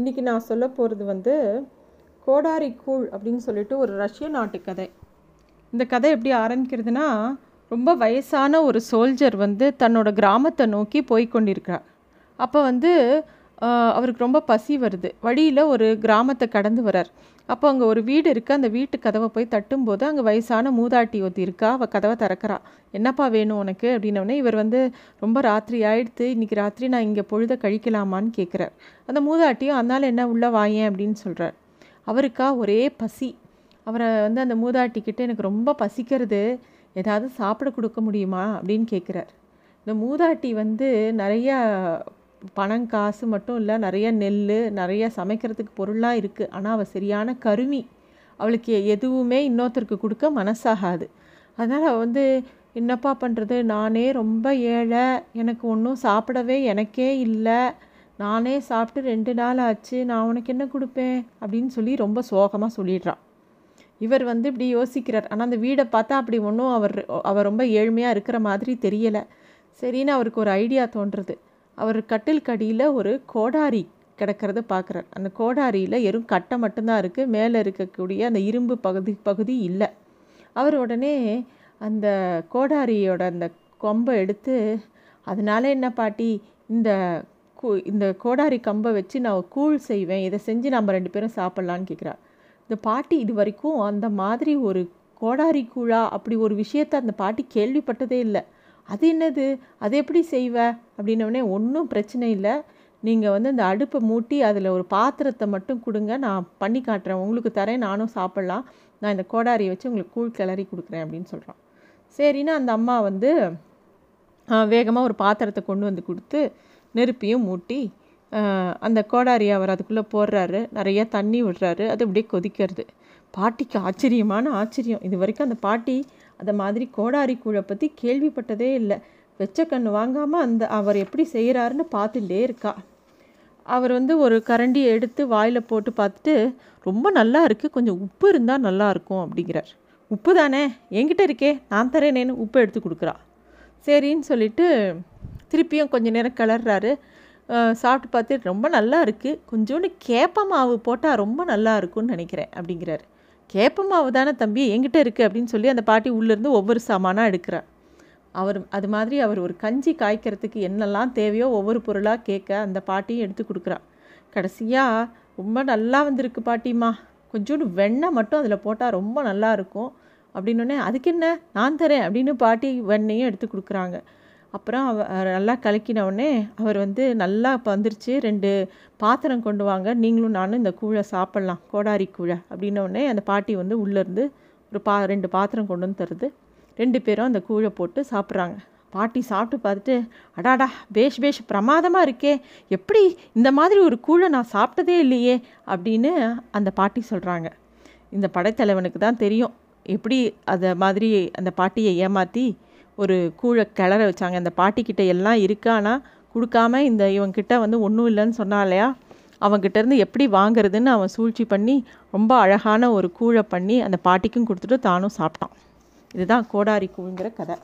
இன்றைக்கி நான் சொல்ல போகிறது வந்து கோடாரி கூழ் அப்படின்னு சொல்லிட்டு ஒரு ரஷ்ய நாட்டு கதை. இந்த கதை எப்படி ஆரம்பிக்கிறதுனா ரொம்ப வயசான ஒரு சோல்ஜர் வந்து தன்னோட கிராமத்தை நோக்கி போய் கொண்டிருக்கிறார். அப்போ வந்து அவருக்கு ரொம்ப பசி வருது. வழியில் ஒரு கிராமத்தை கடந்து வரார். அப்போ அங்கே ஒரு வீடு இருக்குது அந்த வீட்டு கதவை போய் தட்டும்போது அங்கே வயசான மூதாட்டி ஒருத்தி இருக்கா. அவள் கதவை திறக்கிறா. என்னப்பா வேணும் உனக்கு? அப்படின்னோடனே இவர் வந்து ரொம்ப ராத்திரி ஆயிடுத்து. இன்றைக்கி ராத்திரி நான் இங்கே பொழுத கழிக்கலாமான்னு கேட்குறார் அந்த மூதாட்டியும் அதனால் என்ன உள்ளே வாயேன்? அப்படின்னு சொல்கிறார் அவருக்கா ஒரே பசி. அவரை வந்து அந்த மூதாட்டி எனக்கு ரொம்ப பசிக்கிறது. ஏதாவது சாப்பிட கொடுக்க முடியுமா? அப்படின்னு கேட்குறார் இந்த மூதாட்டி வந்து நிறையா பணம் காசு மட்டும் இல்லை நிறைய நெல் நிறைய சமைக்கிறதுக்கு பொருளாக இருக்குது ஆனால் அவள் சரியான கருமி. அவளுக்கு எதுவுமே இன்னொருத்தருக்கு கொடுக்க மனசாகாது. அதனால் அவள் வந்து என்னப்பா பண்ணுறது நானே ரொம்ப ஏழை. எனக்கு ஒன்றும் சாப்பிடவே எனக்கே இல்லை. நானே சாப்பிட்டு ரெண்டு நாள் ஆச்சு. நான் உனக்கு என்ன கொடுப்பேன்? அப்படின்னு சொல்லி ரொம்ப சோகமாக சொல்லிடுறான் இவர் வந்து இப்படி யோசிக்கிறார். ஆனால் அந்த வீடை பார்த்தா அப்படி ஒன்றும் அவர் அவர் ரொம்ப ஏழ்மையாக இருக்கிற மாதிரி தெரியலை. சரின்னு அவருக்கு ஒரு ஐடியா தோன்றுறது. அவர் கட்டில் கடியில் ஒரு கோடாரி கிடக்கிறத பார்க்குறார் அந்த கோடாரியில் வெறும் கட்டை மட்டும்தான் இருக்குது மேலே இருக்கக்கூடிய அந்த இரும்பு பகுதி பகுதி இல்லை. அவர் உடனே அந்த கோடாரியோட அந்த கொம்பை எடுத்து அதனால என்ன பாட்டி? இந்த கூ இந்த கோடாரி கம்பை வச்சு நான் கூழ் செய்வேன். இதை செஞ்சு நம்ம ரெண்டு பேரும் சாப்பிட்லான்னு கேட்குறார் இந்த பாட்டி இது வரைக்கும் அந்த மாதிரி ஒரு கோடாரி கூழா அப்படி ஒரு விஷயத்த அந்த பாட்டி கேள்விப்பட்டதே இல்லை. அது என்னது? அது எப்படி செய்வ? அப்படின்னோடனே ஒன்றும் பிரச்சனை இல்லை. நீங்கள் வந்து அந்த அடுப்பை மூட்டி அதில் ஒரு பாத்திரத்தை மட்டும் கொடுங்க. நான் பண்ணி காட்டுறேன். உங்களுக்கு தரேன். நானும் சாப்பிட்லாம். நான் இந்த கோடாரியை வச்சு உங்களுக்கு கூழ் கிளறி கொடுக்குறேன் அப்படின்னு சொல்கிறான் சரின்னு அந்த அம்மா வந்து வேகமாக ஒரு பாத்திரத்தை கொண்டு வந்து கொடுத்து நெருப்பியும் மூட்டி அந்த கோடாரியை அவர் அதுக்குள்ளே போடுறாரு. நிறைய தண்ணி விடுறாரு. அது அப்படியே கொதிக்கிறது. பாட்டிக்கு ஆச்சரியமான ஆச்சரியம். இது வரைக்கும் அந்த பாட்டி அந்த மாதிரி கோடாரி கூழை பற்றி கேள்விப்பட்டதே இல்லை. வெச்ச கண்ணு வாங்காமல் அந்த அவர் எப்படி செய்கிறாருன்னு பார்த்துட்டே இருக்கா. அவர் வந்து ஒரு கரண்டியை எடுத்து வாயில் போட்டு பார்த்துட்டு ரொம்ப நல்லா இருக்குது கொஞ்சம் உப்பு இருந்தால் நல்லா இருக்கும் அப்படிங்கிறார். உப்பு தானே? என்கிட்ட இருக்கே. நான் தரேனேன்னு உப்பு எடுத்து கொடுக்குறா. சரின்னு சொல்லிட்டு திருப்பியும் கொஞ்ச நேரம் கிளறாரு சாப்பிட்டு பார்த்து ரொம்ப நல்லா இருக்குது கொஞ்சோண்டு கேப்ப மாவு போட்டால் ரொம்ப நல்லா இருக்கும்னு நினைக்கிறேன் அப்படிங்கிறாரு. கேப்பமாவு தானே தம்பி எங்கிட்ட இருக்குது அப்படின்னு சொல்லி அந்த பாட்டி உள்ளேருந்து ஒவ்வொரு சாமானாக எடுக்கிறார் அவர் அது மாதிரி அவர் ஒரு கஞ்சி காய்க்கிறதுக்கு என்னெல்லாம் தேவையோ ஒவ்வொரு பொருளாக கேட்க அந்த பாட்டியும் எடுத்து கொடுக்குறா. கடைசியாக ரொம்ப நல்லா வந்திருக்கு பாட்டிம்மா. கொஞ்சோண்டு வெண்ணெய் மட்டும் அதில் போட்டால் ரொம்ப நல்லா இருக்கும். அப்படின்னோடனே அதுக்கு என்ன? நான் தரேன் அப்படின்னு பாட்டி வெண்ணையும் எடுத்து கொடுக்குறாங்க. அப்புறம் அவ அவர் நல்லா கலக்கினவுடனே அவர் வந்து நல்லா இப்போ வந்துருச்சு ரெண்டு பாத்திரம் கொண்டு வாங்க நீங்களும் நானும் இந்த கூழை சாப்பிட்லாம் கோடாரி கூழை அப்படின்ன அந்த பாட்டி வந்து உள்ளேருந்து ஒரு பா ரெண்டு பாத்திரம் கொண்டு வந்து தருது. ரெண்டு பேரும் அந்த கூழை போட்டு சாப்பிட்றாங்க. பாட்டி சாப்பிட்டு பார்த்துட்டு அடாடா பேஷ் பேஷ் பிரமாதமாக இருக்கே எப்படி இந்த மாதிரி ஒரு கூழை நான் சாப்பிட்டதே இல்லையே அப்படின்னு அந்த பாட்டி சொல்கிறாங்க இந்த படைத்தலைவனுக்கு தான் தெரியும் எப்படி அதை மாதிரி அந்த பாட்டியை ஏமாற்றி ஒரு கூழை கிளற வச்சாங்க. அந்த பாட்டிக்கிட்ட எல்லாம் இருக்கானா கொடுக்காம இந்த இவங்கிட்ட வந்து ஒன்றும் இல்லைன்னு சொன்னா இல்லையா? அவங்கிட்டேருந்து எப்படி வாங்குறதுன்னு அவன் சூழ்ச்சி பண்ணி ரொம்ப அழகான ஒரு கூழை பண்ணி அந்த பாட்டிக்கும் கொடுத்துட்டு தானும் சாப்பிட்டான். இதுதான் கோடாரி கூழுங்கிற கதை.